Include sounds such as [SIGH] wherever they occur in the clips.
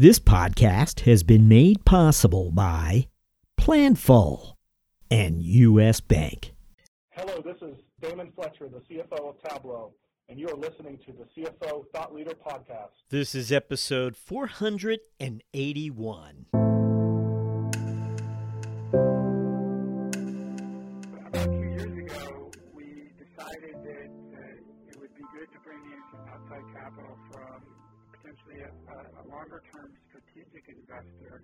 This podcast has been made possible by Planful and U.S. Bank. Hello, this is Damon Fletcher, the CFO of Tableau, and you are listening to the CFO Thought Leader Podcast. This is episode 481. About two years ago, we decided that uh, it would be good to bring in outside capital from potentially a, a longer-term strategic investor,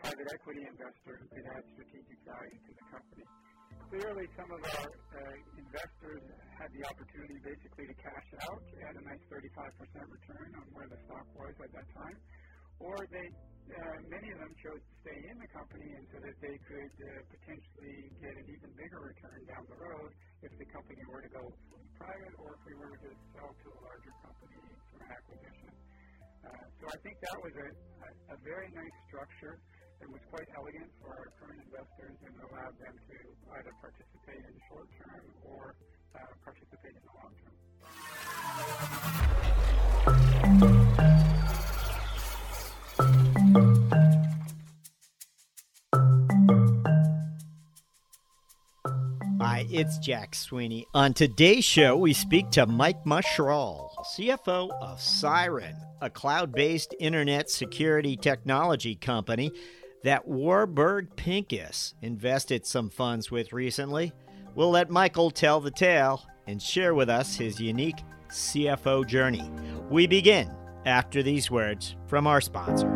private equity investor who could add strategic value to the company. Clearly, some of our uh, investors had the opportunity basically to cash out at a nice 35% return on where the stock was at that time, or they uh, many of them chose to stay in the company and so that they could uh, potentially get an even bigger return down the road if the company were to go private or if we were to sell to a larger company through an acquisition. So I think that was a, a, a very nice structure that was quite elegant for our current investors and allowed them to either participate in the short term or uh, participate in the long term. Hi, it's Jack Sweeney. On today's show, we speak to Mike Myshrall, CFO of Cyren, a cloud based internet security technology company that Warburg Pincus invested some funds with recently. We'll let Michael tell the tale and share with us his unique CFO journey. We begin after these words from our sponsor.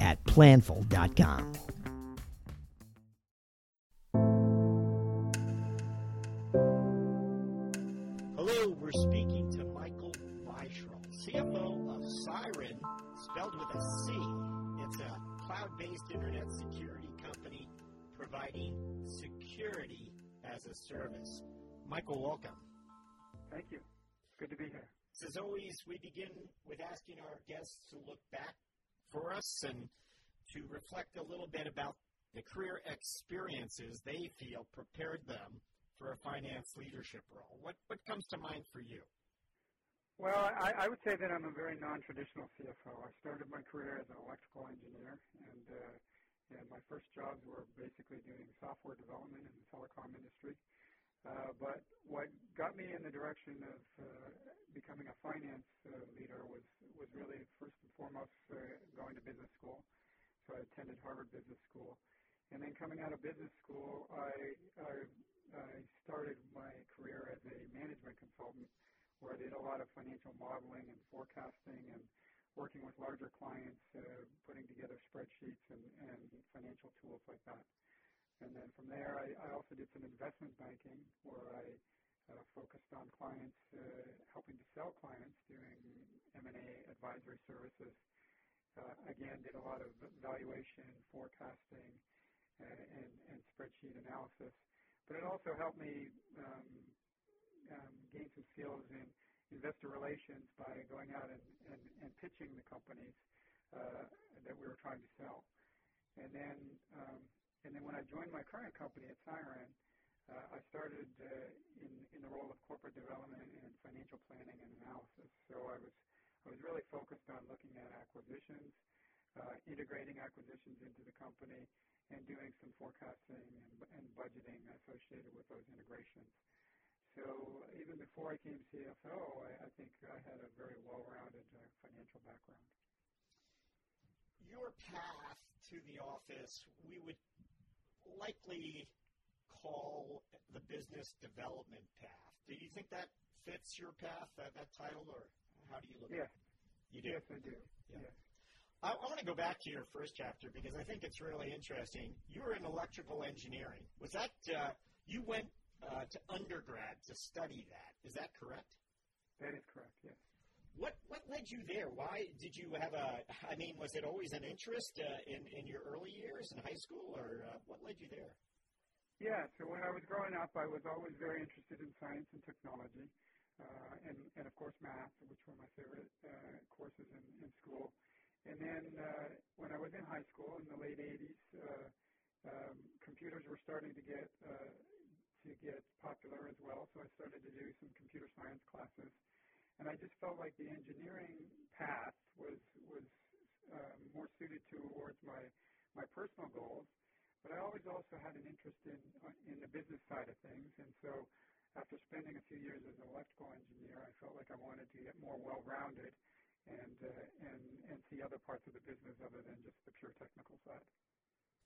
at planful.com. Hello, we're speaking to Michael Myshrall, CFO of Cyren, spelled with a C. It's a cloud-based internet security company providing security as a service. Michael, welcome. Thank you. Good to be here. As always, we begin with asking our guests to look back for us and to reflect a little bit about the career experiences they feel prepared them for a finance leadership role. What, what comes to mind for you? Well, I, I would say that I'm a very non-traditional CFO. I started my career as an electrical engineer, and, uh, and my first jobs were basically doing software development in the telecom industry. But what got me in the direction of uh, becoming a finance uh, leader was was really first and foremost uh, going to business school. So I attended Harvard Business School, and then coming out of business school, I I, I started my career as a management consultant, where I did a lot of financial modeling and forecasting and working with larger clients, uh, putting together spreadsheets and, and financial tools like that. And then from there, I, I also did some investment banking where I uh, focused on clients, uh, helping to sell clients doing M&A advisory services. Uh, again, did a lot of valuation, forecasting, uh, and, and spreadsheet analysis. But it also helped me um, um, gain some skills in investor relations by going out and, and, and pitching the companies uh, that we were trying to sell. And then um, and then when I joined my current company at Cyren, uh, I started uh, in, in the role of corporate development and financial planning and analysis. So I was, I was really focused on looking at acquisitions, uh, integrating acquisitions into the company, and doing some forecasting and, and budgeting associated with those integrations. So even before I came CFO, I, I think I had a very well-rounded uh, financial background. Your path to the office, we would likely call the business development path. Do you think that fits your path, that, that title, or how do you look yes. at it? You do? Yes, I do. Yeah. Yes. I, I want to go back to your first chapter because I think it's really interesting. You were in electrical engineering. Was that, uh, you went uh, to undergrad to study that. Is that correct? That is correct, yes. What what led you there? Why did you have a? I mean, was it always an interest uh, in in your early years in high school, or uh, what led you there? Yeah, so when I was growing up, I was always very interested in science and technology, uh, and and of course math, which were my favorite uh, courses in, in school. And then uh, when I was in high school in the late 80s, uh, um, computers were starting to get uh, to get popular as well. So I started to do some computer science classes, and I just felt like the engineering path was was um, more suited towards my my personal goals. But I always also had an interest in uh, in the business side of things, and so after spending a few years as an electrical engineer, I felt like I wanted to get more well-rounded and uh, and and see other parts of the business other than just the pure technical side.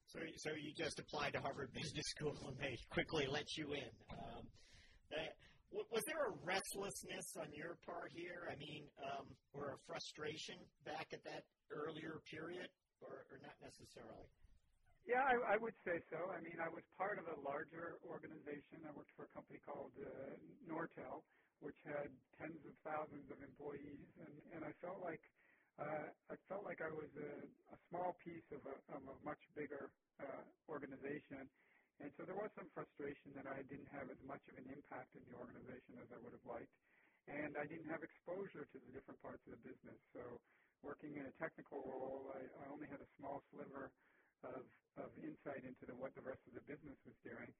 So, so you just applied to Harvard Business School and they quickly let you in. Um, that, was there a restlessness on your part here? I mean, um, or a frustration back at that earlier period, or, or not necessarily? Yeah, I, I would say so. I mean, I was part of a larger organization. I worked for a company called uh, Nortel, which had tens of thousands of employees, and, and I felt like uh, I felt like I was a, a small piece of a, of a much bigger uh, organization, and so there was some frustration that I didn't have as much of an impact in the organization as I would have liked, and I didn't have exposure to the different parts of the business. So, working in a technical role, I, I only had a small sliver of of insight into the, what the rest of the business was doing,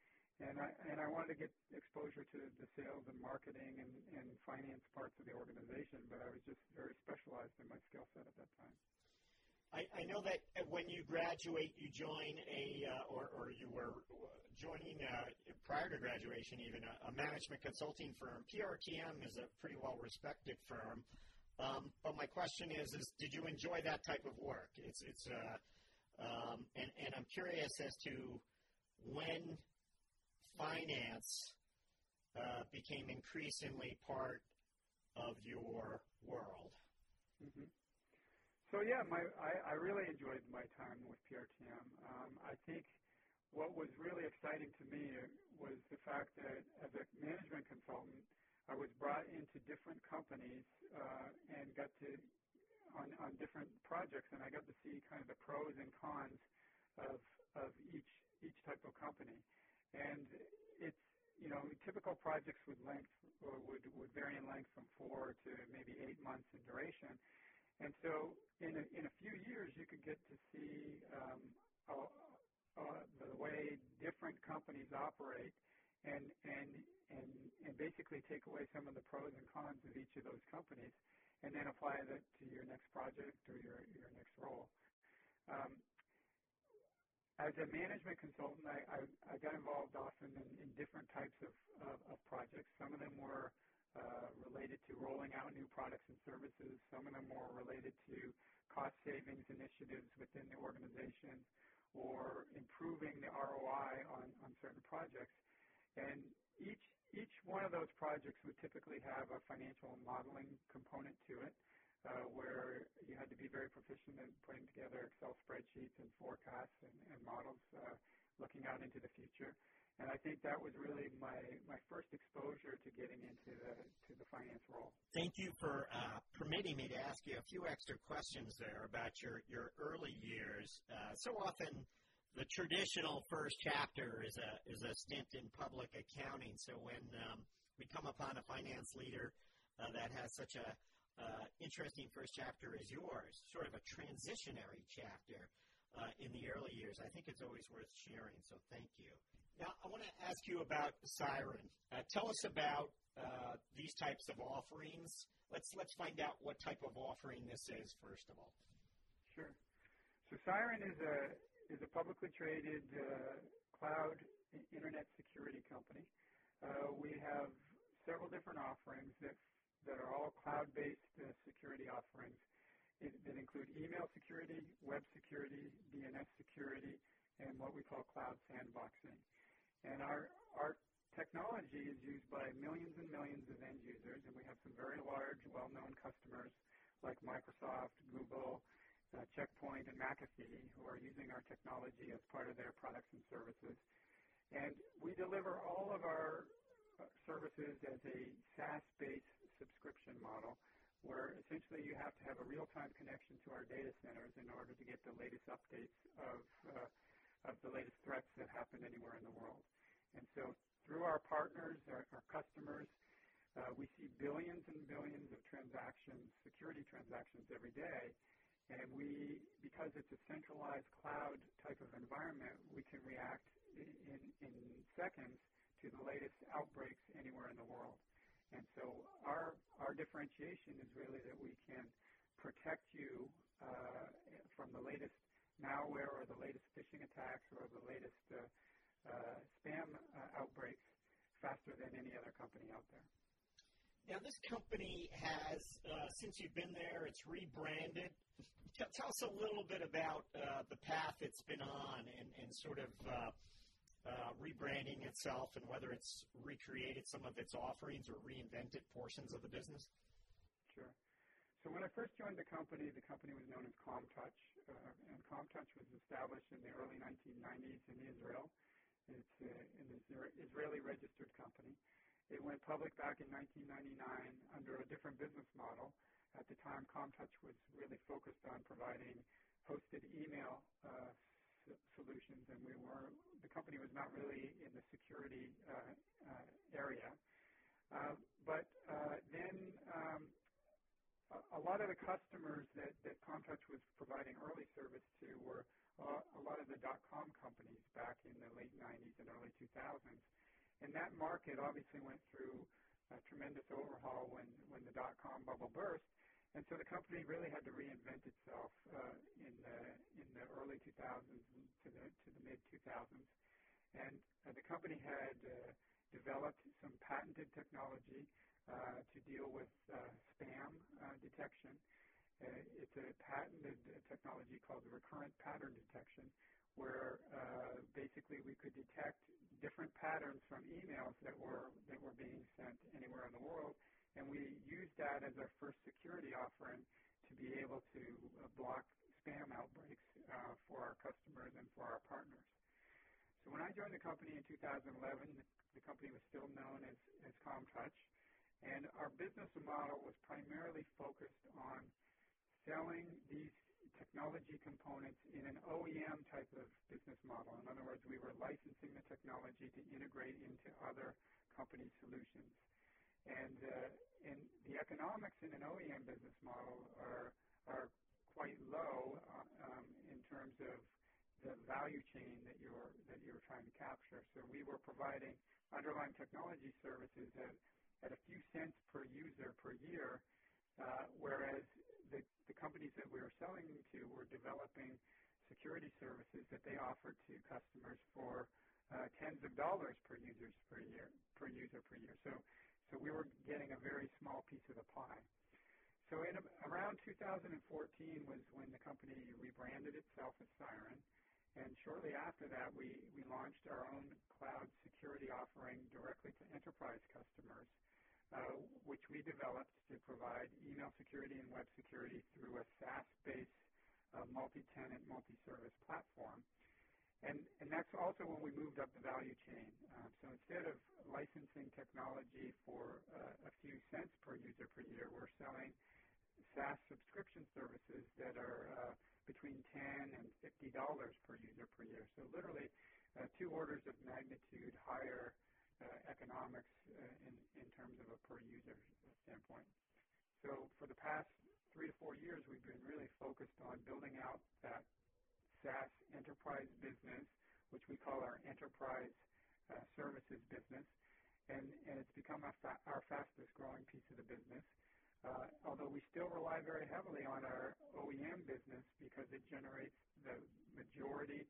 and I and I wanted to get exposure to the sales and marketing and, and finance parts of the organization, but I was just very specialized in my skill set at that time. I, I know that when you graduate, you join a uh, or or you were joining uh, prior to graduation even a, a management consulting firm. PRTM is a pretty well respected firm. Um, but my question is, is did you enjoy that type of work? It's it's uh, um, and and I'm curious as to when finance uh, became increasingly part of your world. Mm-hmm. So yeah, my I, I really enjoyed my time with PRTM. Um, I think what was really exciting to me was the fact that as a management consultant, I was brought into different companies uh, and got to on, on different projects, and I got to see kind of the pros and cons of of each each type of company. And it's you know typical projects would length would would vary in length from four to maybe eight months in duration. And so in a, in a few years, you could get to see um, uh, uh, the way different companies operate, and and and and basically take away some of the pros and cons of each of those companies, and then apply that to your next project or your your next role. Um, as a management consultant, I, I, I got involved often in, in different types of, of, of projects. Some of them were related to rolling out new products and services. Some of them were related to cost savings initiatives within the organization or improving the ROI on, certain projects. And each each one of those projects would typically have a financial modeling component to it, uh, where you had to be very proficient in putting together Excel spreadsheets and forecasts and, and models uh, looking out into the future. And I think that was really my, my first exposure to getting into the to the finance role. Thank you for uh, permitting me to ask you a few extra questions there about your, your early years. Uh, so often the traditional first chapter is a is a stint in public accounting. So when um, we come upon a finance leader uh, that has such a uh, interesting first chapter as yours, sort of a transitionary chapter uh, in the early years, I think it's always worth sharing. So thank you. Now I want to ask you about Cyren. Uh, tell us about uh, these types of offerings. Let's let's find out what type of offering this is first of all. Sure. So Cyren is a is a publicly traded uh, cloud internet security company. Uh, we have several different offerings that that are all cloud-based uh, security offerings it, that include email security, web security, DNS security, and what we call cloud sandboxing. And our our technology is used by millions and millions of end users, and we have some very large, well-known customers like Microsoft, Google, uh, Checkpoint, and McAfee who are using our technology as part of their products and services. And we deliver all of our uh, services as a SaaS-based subscription model where essentially you have to have a real-time connection to our data centers in order to get the latest updates of, uh, of the latest threats that happen anywhere in the world. And so through our partners, our, our customers, uh, we see billions and billions of transactions, security transactions every day. And we, because it's a centralized cloud type of environment, we can react in, in seconds to the latest outbreaks anywhere in the world. And so our our differentiation is really that we can protect you uh, from the latest malware or the latest phishing attacks or the latest uh, uh, spam uh, outbreaks faster than any other company out there. Now, this company has, uh, since you've been there, it's rebranded. Tell us a little bit about uh, the path it's been on and, and sort of uh, rebranding itself and whether it's recreated some of its offerings or reinvented portions of the business? Sure. So when I first joined the company, the company was known as Commtouch, and Commtouch was established in the early 1990s in Israel. It's uh, an Israeli registered company. It went public back in 1999 under a different business model. At the time, Commtouch was really focused on providing hosted email uh, solutions, and we were the company was not really in the security uh, uh, area. Uh, but then um, a, lot of the customers that, that Commtouch was providing early service to were uh, a lot of the dot-com companies back in the late 90s and early 2000s. And that market obviously went through a tremendous overhaul when, when the dot-com bubble burst. And so the company really had to reinvent itself uh, in the in the early 2000s to the to the mid 2000s, and uh, the company had uh, developed some patented technology to deal with uh, spam uh, detection. Uh, it's a patented uh, technology called recurrent pattern detection, where uh, basically we could detect different patterns from emails that were that were being sent anywhere in the world and we used that as our first security offering to be able to uh, block spam outbreaks uh, for our customers and for our partners. So when I joined the company in 2011, the, company was still known as, Commtouch, our business model was primarily focused on selling these technology components in an OEM type of business model. In other words, we were licensing the technology to integrate into other company solutions. And uh, the economics in an OEM business model are are quite low uh, um, in terms of the value chain that you're that you're trying to capture. So we were providing underlying technology services at, at a few cents per user per year, uh, whereas the, companies that we were selling to were developing security services that they offered to customers for uh, tens of dollars per users per year per user per year. So so we were getting a very small piece of the pie. So in around 2014 was when the company rebranded itself as Cyren, And shortly after that, we, launched our own cloud security offering directly to enterprise customers, which we developed to provide email security and web security through a SaaS-based uh, multi-tenant, multi-service platform. And, that's also when we moved up the value chain. Uh, so instead of licensing technology for uh, a few cents per user per year, we're selling SaaS subscription services that are uh, between 10 and $50 per user per year. So literally two orders of magnitude higher economics uh, in, terms of a per user standpoint. So for the past three to four years, we've been really focused on building out that SaaS enterprise business, which we call our enterprise uh, services business, and, it's become our fastest growing piece of the business. Uh, although we still rely very heavily on our OEM business because it generates the majority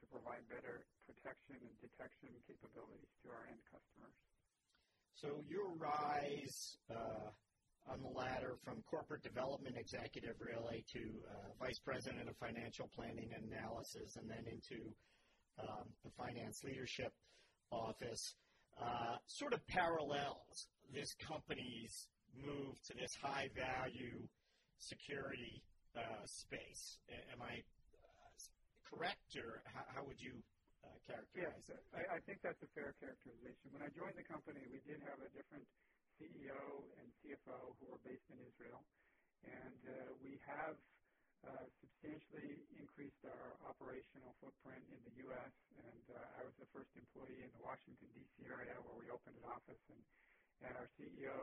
to provide better protection and detection capabilities to our end customers. So your rise uh, on the ladder from corporate development executive really to uh, vice president of financial planning and analysis, and then into um, the finance leadership office, uh, sort of parallels this company's move to this high value security uh, space. Am I uh, correct, or how, would you uh, characterize it? I, I think that's a fair characterization. When I joined the company, we did have a different CEO and CFO who were based in Israel, and we have substantially increased our operational footprint in the U.S. And I was the first employee in the Washington D.C. area where we opened an office, and our CEO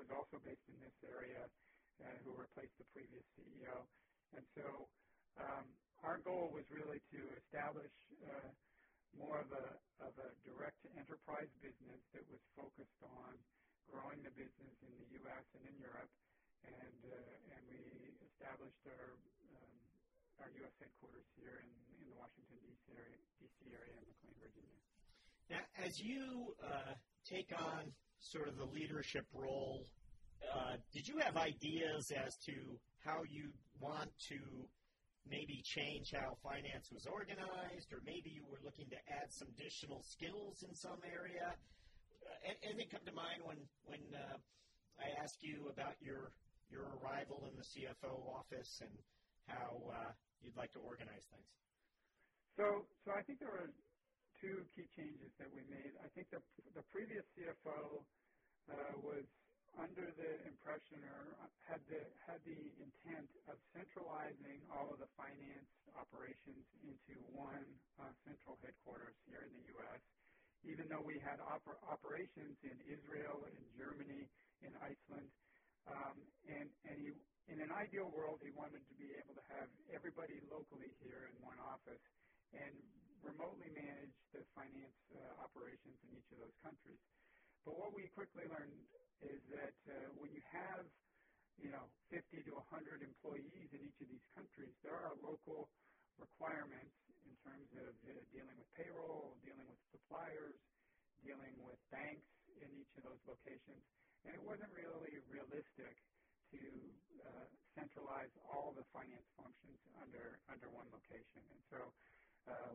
was also based in this area, who replaced the previous CEO. And so um, our goal was really to establish uh, more of a of a direct enterprise business that was focused on growing the business in the U.S. and in Europe, and uh, we established our um, U.S. headquarters here in, the Washington D.C. area, in McLean, Virginia. Now, as you uh, take on sort of the leadership role, did you have ideas as to how you want to maybe change how finance was organized, or maybe you were looking to add some additional skills in some area? Uh, anything come to mind when when uh, I ask you about your your arrival in the CFO office and how uh, you'd like to organize things? So, so I think there were two key changes that we made. I think the, the previous CFO uh, was under the impression or had the had the intent of centralizing all of the finance operations into one uh, central headquarters here in the U.S. Even though we had oper- operations in Israel, in Germany, in Iceland, um, and and he, in an ideal world, he wanted to be able to have everybody locally here in one office and remotely manage the finance uh, operations in each of those countries. But what we quickly learned is that uh, when you have, you know, 50 to 100 employees in each of these countries, there are local requirements in terms of uh, dealing with payroll, dealing with suppliers, dealing with banks in each of those locations. And it wasn't really realistic to uh, centralize all the finance functions under under one location. And so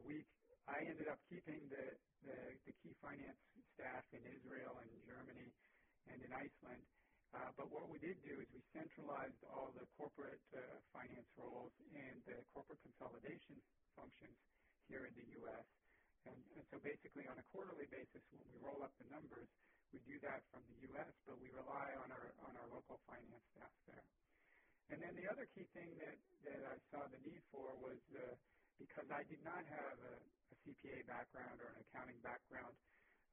we, I ended up keeping the, the key finance staff in Israel and Germany and in Iceland. Uh, but what we did do is we centralized all the corporate uh, finance roles and the corporate consolidation functions here in the U.S. And, so basically on a quarterly basis, when we roll up the numbers, we do that from the U.S., but we rely on our on our local finance staff there. And then the other key thing that, I saw the need for was uh, because I did not have a, CPA background or an accounting background,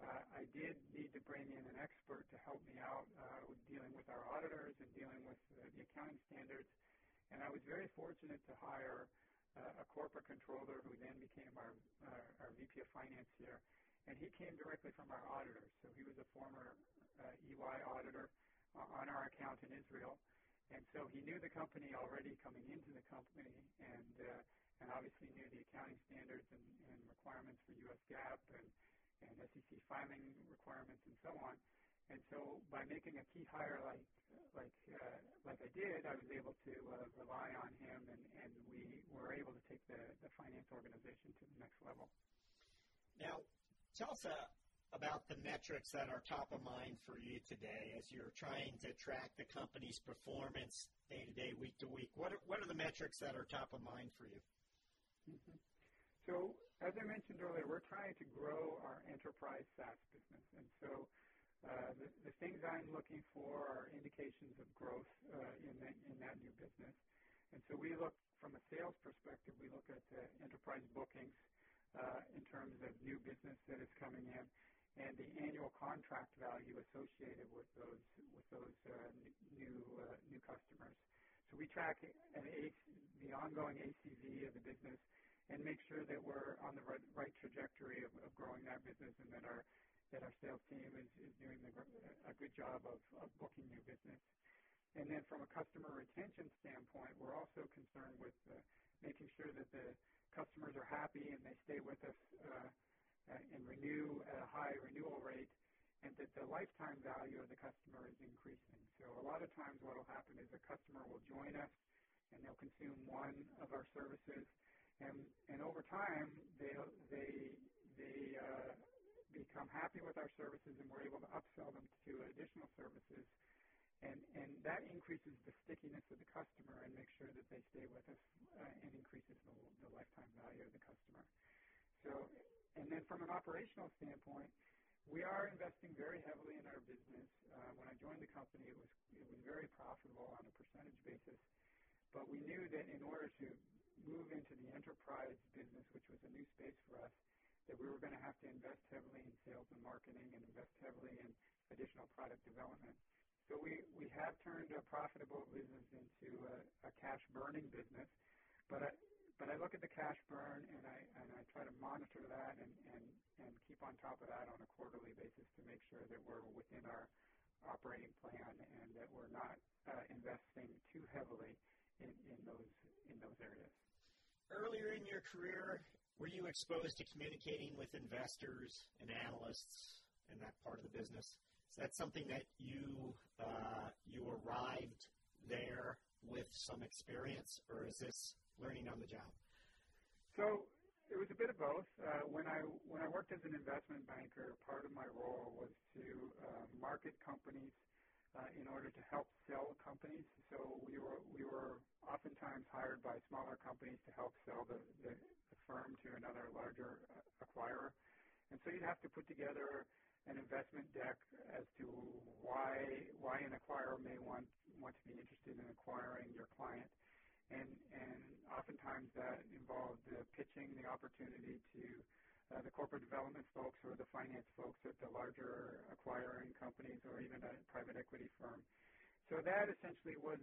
I did need to bring in an expert to help me out uh, with dealing with our auditors and dealing with the accounting standards. And I was very fortunate to hire uh, a corporate controller who then became our, our, our VP of finance here. And he came directly from our auditors. So he was a former uh, EY auditor on our account in Israel. And so he knew the company already coming into the company and and obviously knew the accounting standards and, and requirements for U.S. GAAP and, and SEC filing requirements and so on. And so by making a key hire like like uh, like I did, I was able to uh, rely on him, and, and we were able to take the, the finance organization to the next level. Now, tell us uh, about the metrics that are top of mind for you today as you're trying to track the company's performance day to day, week to week. What are, what are the metrics that are top of mind for you? Mm-hmm. So as I mentioned earlier, we're trying to grow our enterprise SaaS business. And so uh, the, things I'm looking for are indications of growth uh, in, that new business. And so we look from a sales perspective, we look at uh, enterprise bookings uh, in terms of new business that is coming in and the annual contract value associated with those with those new new customers. So we track the ongoing ACV of the business and make sure that we're on the right, right trajectory of, of growing that business and that our that our sales team is, is doing the, a good job of, of booking new business. And then from a customer retention standpoint, we're also concerned with the, making sure that the customers are happy and they stay with us uh, uh, and renew at a high renewal rate, and that the lifetime value of the customer is increasing. So a lot of times what will happen is a customer will join us and they'll consume one of our services, and and over time they they they uh, become happy with our services, and we're able to upsell them to additional services and, and that increases the stickiness of the customer and makes sure that they stay with us uh, and increases the, the lifetime value of the customer. So, and then from an operational standpoint, we are investing very heavily in our business. Uh, when I joined the company, it was it was very profitable on a percentage basis, but we knew that in order to move into the enterprise business, which was a new space for us, that we were going to have to invest heavily in sales and marketing and invest heavily in additional product development. So we, we have turned a profitable business into a, a cash burning business, but I, but I look at the cash burn and I and I try to monitor that and, and, and keep on top of that on a quarterly basis to make sure that we're within our operating plan and that we're not uh, investing too heavily in, in those in those areas. Earlier in your career, were you exposed to communicating with investors and analysts in that part of the business? Is that something that you uh, you arrived there with some experience, or is this learning on the job? So it was a bit of both. Uh, when I when I worked as an investment banker, part of my role was to uh, market companies in order to help sell companies. So we were we were oftentimes hired by smaller companies to help sell the, the, firm to another larger uh, acquirer. And so you'd have to put together an investment deck as to why why an acquirer may want want to be interested in acquiring your client, and and oftentimes that involved uh, pitching the opportunity to uh, the corporate development folks or the finance folks at the larger acquiring companies or even a private equity firm. So that essentially was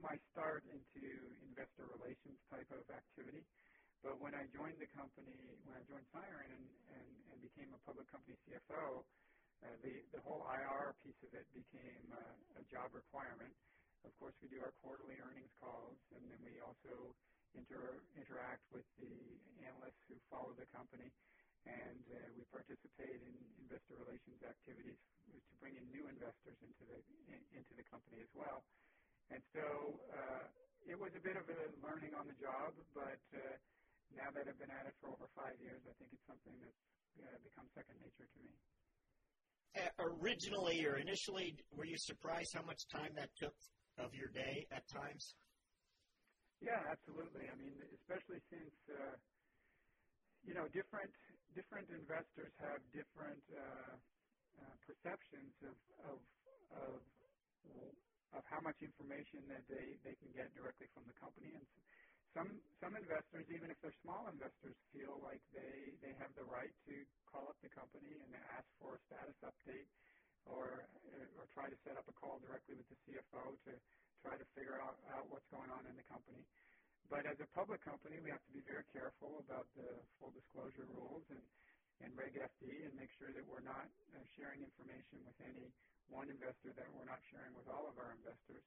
my start into investor relations type of activity. But when I joined the company, when I joined Cyren and, and, and became a public company CFO, uh, the, the whole IR piece of it became uh, a job requirement. Of course, we do our quarterly earnings calls, and then we also interact with the analysts who follow the company, and uh, we participate in investor relations activities to bring in new investors into the in, into the company as well. And so uh, it was a bit of a learning on the job, but uh, now that I've been at it for over five years, I think it's something that's become second nature to me. Originally or initially, were you surprised how much time that took of your day at times? Yeah, absolutely. I mean, especially since uh, you know different different investors have different uh, uh, perceptions of, of of of how much information that they they can get directly from the company, and some some investors, even if they're small investors, feel like they they have the right to call up the company and ask for a status update, or or try to set up a call directly with the CFO to try to figure out, out what's going on in the company. But as a public company, we have to be very careful about the full disclosure rules and and Reg FD and make sure that we're not uh, sharing information with any one investor that we're not sharing with all of our investors.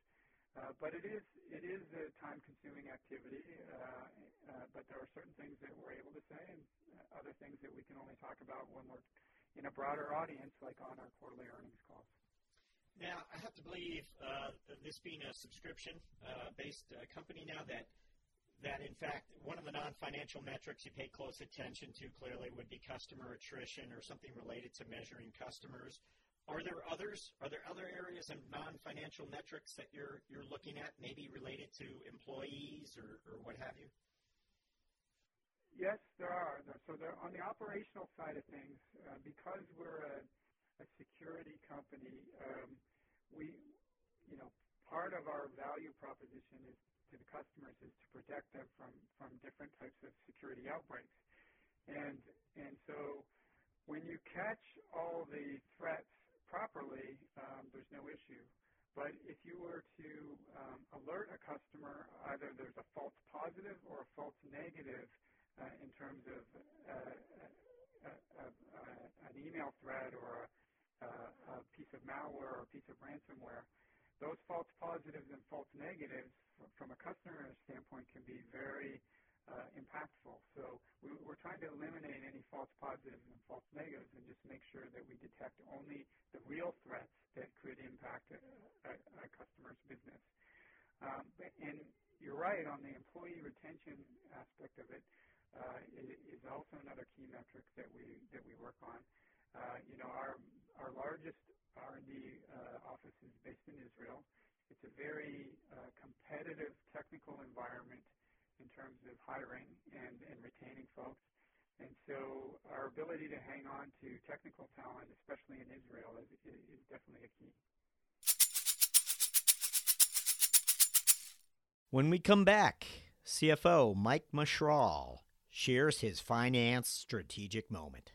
Uh, but it is it is a time-consuming activity. Uh, uh, but there are certain things that we're able to say, and uh, other things that we can only talk about when we're in a broader audience, like on our quarterly earnings calls. Now, I have to believe uh, this being a subscription-based uh, company now that that in fact one of the non-financial metrics you pay close attention to clearly would be customer attrition or something related to measuring customers. Are there others? Are there other areas of non-financial metrics that you're you're looking at, maybe related to employees or, or what have you? Yes, there are. So on the operational side of things, uh, because we're a, a security company, um, we, you know, part of our value proposition is to the customers is to protect them from from different types of security outbreaks, and and so when you catch all the threats properly, um, there's no issue. But if you were to um, alert a customer, either there's a false positive or a false negative uh, in terms of uh, uh, an email threat or a, piece of malware or a piece of ransomware, those false positives and false negatives from a customer standpoint can be very uh, impactful. So we, are trying to eliminate any false positives and false negatives and just make sure that we detect only the real threats that could impact a, a, a customer's business. Um, and you're right on the employee retention aspect of it. Uh, is also another key metric that we that we work on. Uh, you know, our our largest R&D uh, office is based in Israel. It's a very uh, competitive technical environment in terms of hiring and, retaining folks. And so our ability to hang on to technical talent, especially in Israel, is, is definitely a key. When we come back, CFO Mike Myshrall shares his finance strategic moment.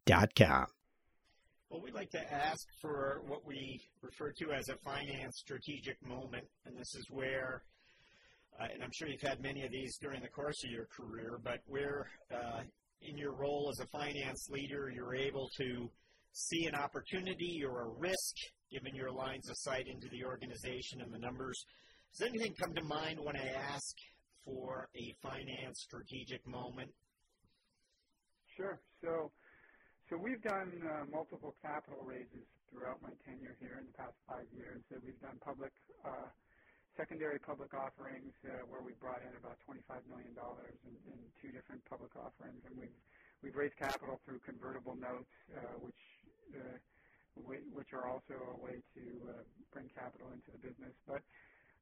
Well, we'd like to ask for what we refer to as a finance strategic moment, and this is where, uh, and I'm sure you've had many of these during the course of your career, but where uh, in your role as a finance leader you're able to see an opportunity or a risk given your lines of sight into the organization and the numbers. Does anything come to mind when I ask for a finance strategic moment? Sure. So, so we've done uh, multiple capital raises throughout my tenure here in the past five years. So we've done public, uh, secondary public offerings uh, where we brought in about $25 million in, in, two different public offerings, and we've we've raised capital through convertible notes, uh, which uh, which are also a way to uh, bring capital into the business, but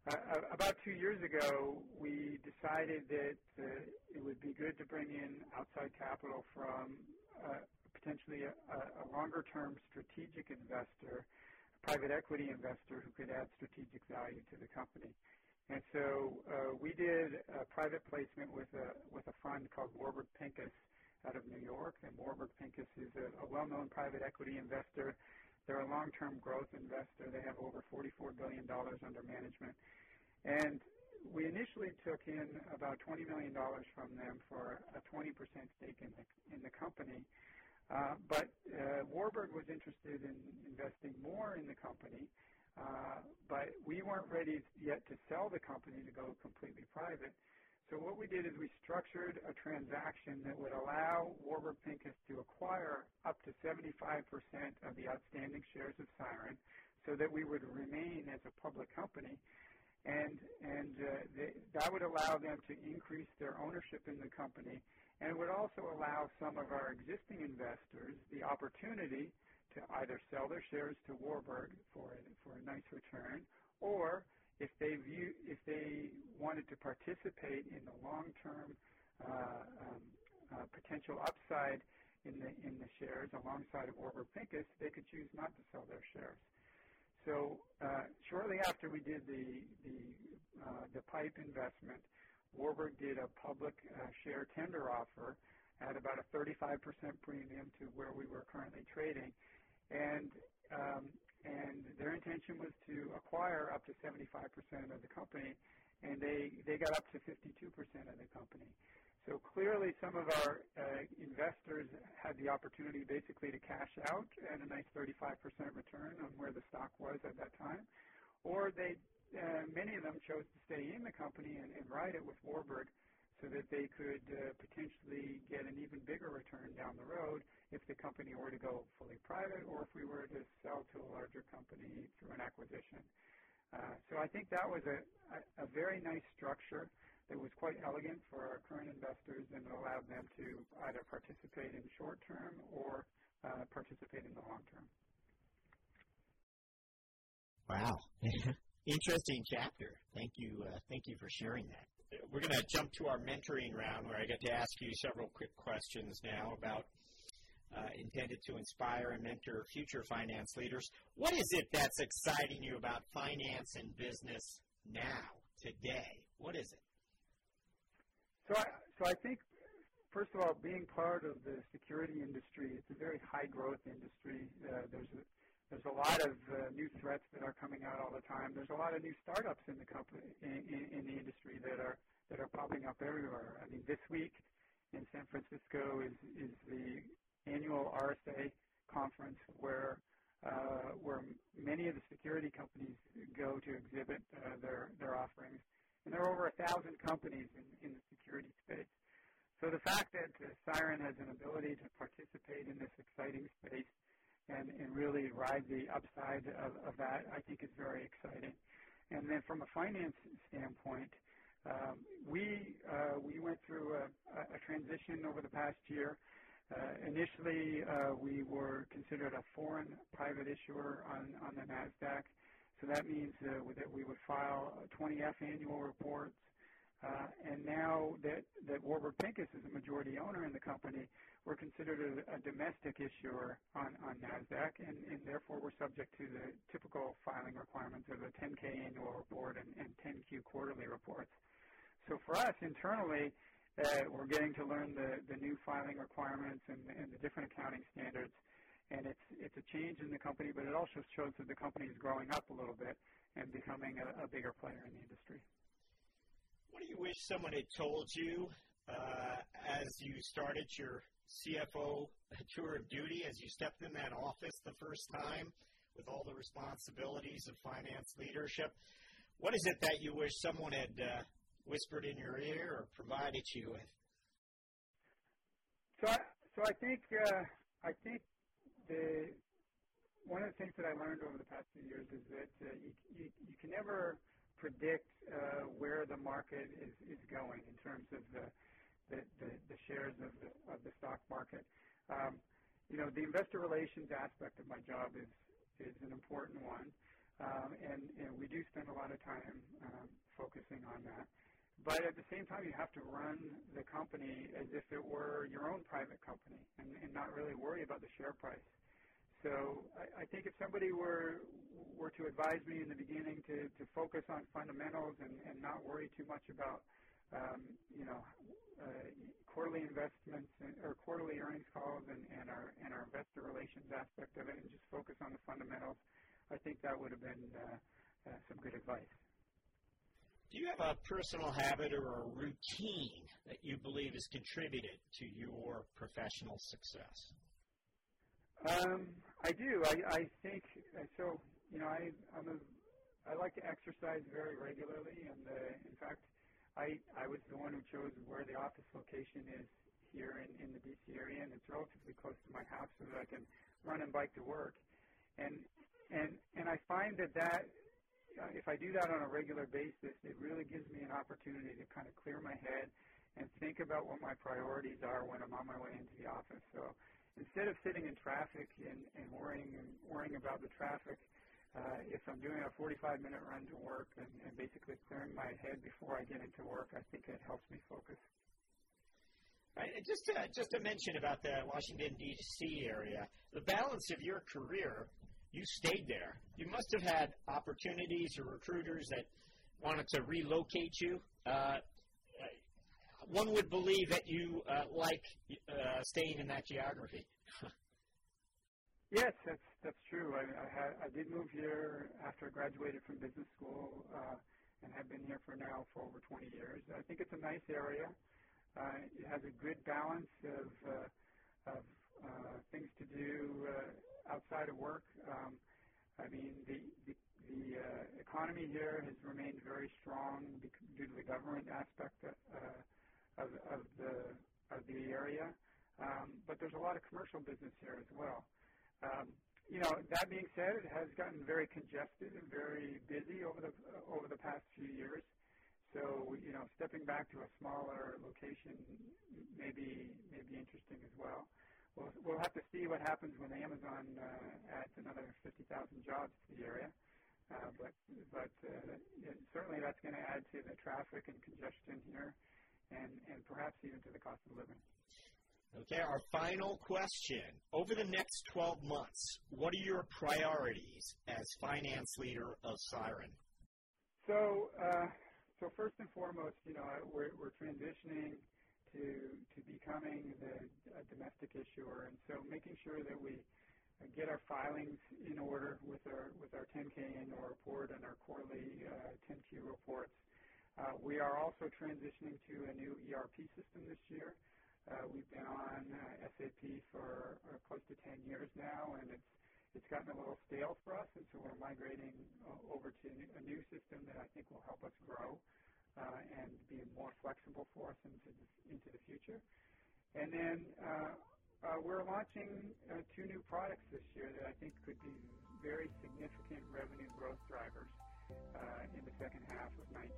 uh, about two years ago, we decided that uh, it would be good to bring in outside capital from uh, potentially a, longer-term strategic investor, a private equity investor who could add strategic value to the company. And so uh, we did a private placement with a with a fund called Warburg Pincus out of New York. And Warburg Pincus is a, well-known private equity investor they're a long-term growth investor. They have over $44 billion under management. And we initially took in about $20 million from them for a 20% stake in the company. Uh, but uh, Warburg was interested in investing more in the company, uh, but we weren't ready yet to sell the company to go completely private. So what we did is we structured a transaction that would allow Warburg Pincus to acquire up to 75% of the outstanding shares of Cyren so that we would remain as a public company. And, and that would allow them to increase their ownership in the company. And it would also allow some of our existing investors the opportunity to either sell their shares to Warburg for, for a nice return or if they view if they wanted to participate in the long-term uh, um, uh, potential upside in the in the shares alongside of Warburg Pincus, they could choose not to sell their shares. So uh, shortly after we did the the uh, the PIPE investment, Warburg did a public uh, share tender offer at about a 35% premium to where we were currently trading, and um, and their intention was to acquire up to 75% of the company, and they, they got up to 52% of the company. So clearly, some of our uh, investors had the opportunity basically to cash out at a nice 35% return on where the stock was at that time, or they, uh, many of them chose to stay in the company and, and ride it with Warburg so that they could uh, potentially get an even bigger return down the road if the company were to go fully private or if we were to sell to a larger company through an acquisition. Uh, so I think that was a, a, a very nice structure that was quite elegant for our current investors and allowed them to either participate in short term or uh, participate in the long term. Wow, [LAUGHS] interesting chapter. Thank you, uh, thank you for sharing that. We're going to jump to our mentoring round, where I get to ask you several quick questions now about uh, intended to inspire and mentor future finance leaders. What is it that's exciting you about finance and business now, today? What is it? So I, so I think, first of all, being part of the security industry, it's a very high growth industry. Uh, there's a, there's a lot of uh, new threats that are coming out all the time. There's a lot of new startups in the company in, in, in the industry that are that are popping up everywhere. I mean, this week in San Francisco is is the annual RSA conference where uh, where many of the security companies go to exhibit uh, their their offerings, and there are over a thousand companies in, in the security space. So the fact that uh, Cyren has an ability to participate in this exciting space and, and really ride the upside of, of that, I think is very exciting. And then from a finance standpoint, um, we uh, we went through a, a, transition over the past year. Uh, initially, uh, we were considered a foreign private issuer on, on the NASDAQ. So that means uh, that we would file 20F annual reports. Uh, and now that, that Warburg Pincus is a majority owner in the company, we're considered a, domestic issuer on, NASDAQ, and, therefore we're subject to the typical filing requirements of a 10K annual report and, and 10Q quarterly reports. So for us internally, uh, we're getting to learn the, the new filing requirements and, the different accounting standards. And it's, it's a change in the company, but it also shows that the company is growing up a little bit and becoming a, a bigger player in the industry. What do you wish someone had told you uh, as you started your CFO tour of duty as you stepped in that office the first time with all the responsibilities of finance leadership. What is it that you wish someone had uh, whispered in your ear or provided you with? So, I, so I think uh, I think the one of the things that I learned over the past few years is that uh, you, you, you can never predict uh, where the market is, is going in terms of the the, shares of the, of the stock market. Um, you know, the investor relations aspect of my job is, is an important one, um, and, and we do spend a lot of time um, focusing on that. But at the same time, you have to run the company as if it were your own private company and, and not really worry about the share price. So I, I think if somebody were were to advise me in the beginning to, to focus on fundamentals and, and not worry too much about um, you know uh, quarterly investments or quarterly earnings calls and, and our and our investor relations aspect of it, and just focus on the fundamentals. I think that would have been uh, uh, some good advice. Do you have a personal habit or a routine that you believe has contributed to your professional success? Um, I do. I, I think so. You know, I I'm a I like to exercise very regularly, and uh, in fact, I, I was the one who chose where the office location is here in, in the DC area, and it's relatively close to my house so that I can run and bike to work. And and and I find that that uh, if I do that on a regular basis, it really gives me an opportunity to kind of clear my head and think about what my priorities are when I'm on my way into the office. So instead of sitting in traffic and, and worrying worrying about the traffic, uh, if I'm doing a 45 minute run to work and, and basically clearing my head before I get into work, I think it helps me focus. Right. And just to, just to mention about the Washington D.C. area, the balance of your career, you stayed there. You must have had opportunities or recruiters that wanted to relocate you. Uh, one would believe that you uh, like uh, staying in that geography. [LAUGHS] Yes, that's that's true. I, I, had, I did move here after I graduated from business school, uh, and have been here for now for over 20 years. I think it's a nice area. Uh, it has a good balance of uh, of uh, things to do uh, outside of work. Um, I mean, the the, the uh, economy here has remained very strong due to the government aspect uh, of of the of the area. Um, but there's a lot of commercial business here as well. Um, you know, that being said, it has gotten very congested and very busy over the over the past few years. So, you know, stepping back to a smaller location may be may be interesting as well. we'll, we'll have to see what happens when Amazon uh, adds another 50,000 jobs to the area. Uh, but but uh, it, certainly that's going to add to the traffic and congestion here, and, and perhaps even to the cost of living. Okay, our final question. Over the next 12 months, what are your priorities as finance leader of Cyren? So, uh, so first and foremost, you know, we're, we're transitioning to to becoming the domestic issuer, and so making sure that we get our filings in order with our with our 10K annual report and our quarterly uh, 10Q reports. Uh, we are also transitioning to a new ERP system this year. Uh, we've been on uh, SAP for uh, close to 10 years now, and it's it's gotten a little stale for us, and so we're migrating over to a new system that I think will help us grow and be more flexible for us into the, future. And then we're launching two new products this year that I think could be very significant revenue growth drivers in the second half of 19.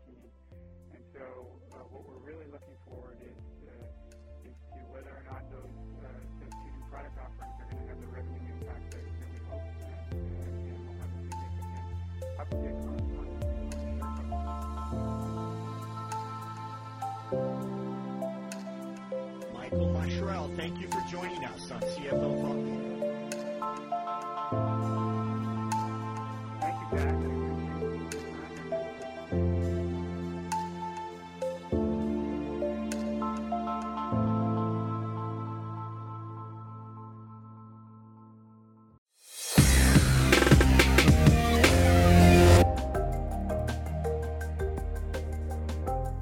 And so uh, what we're really looking forward is whether or not those, uh, those two new product offerings are going to have the revenue impact that, that we hope uh, will have a significant uptick on, Michael Myshrall, thank you for joining us on CFO Thought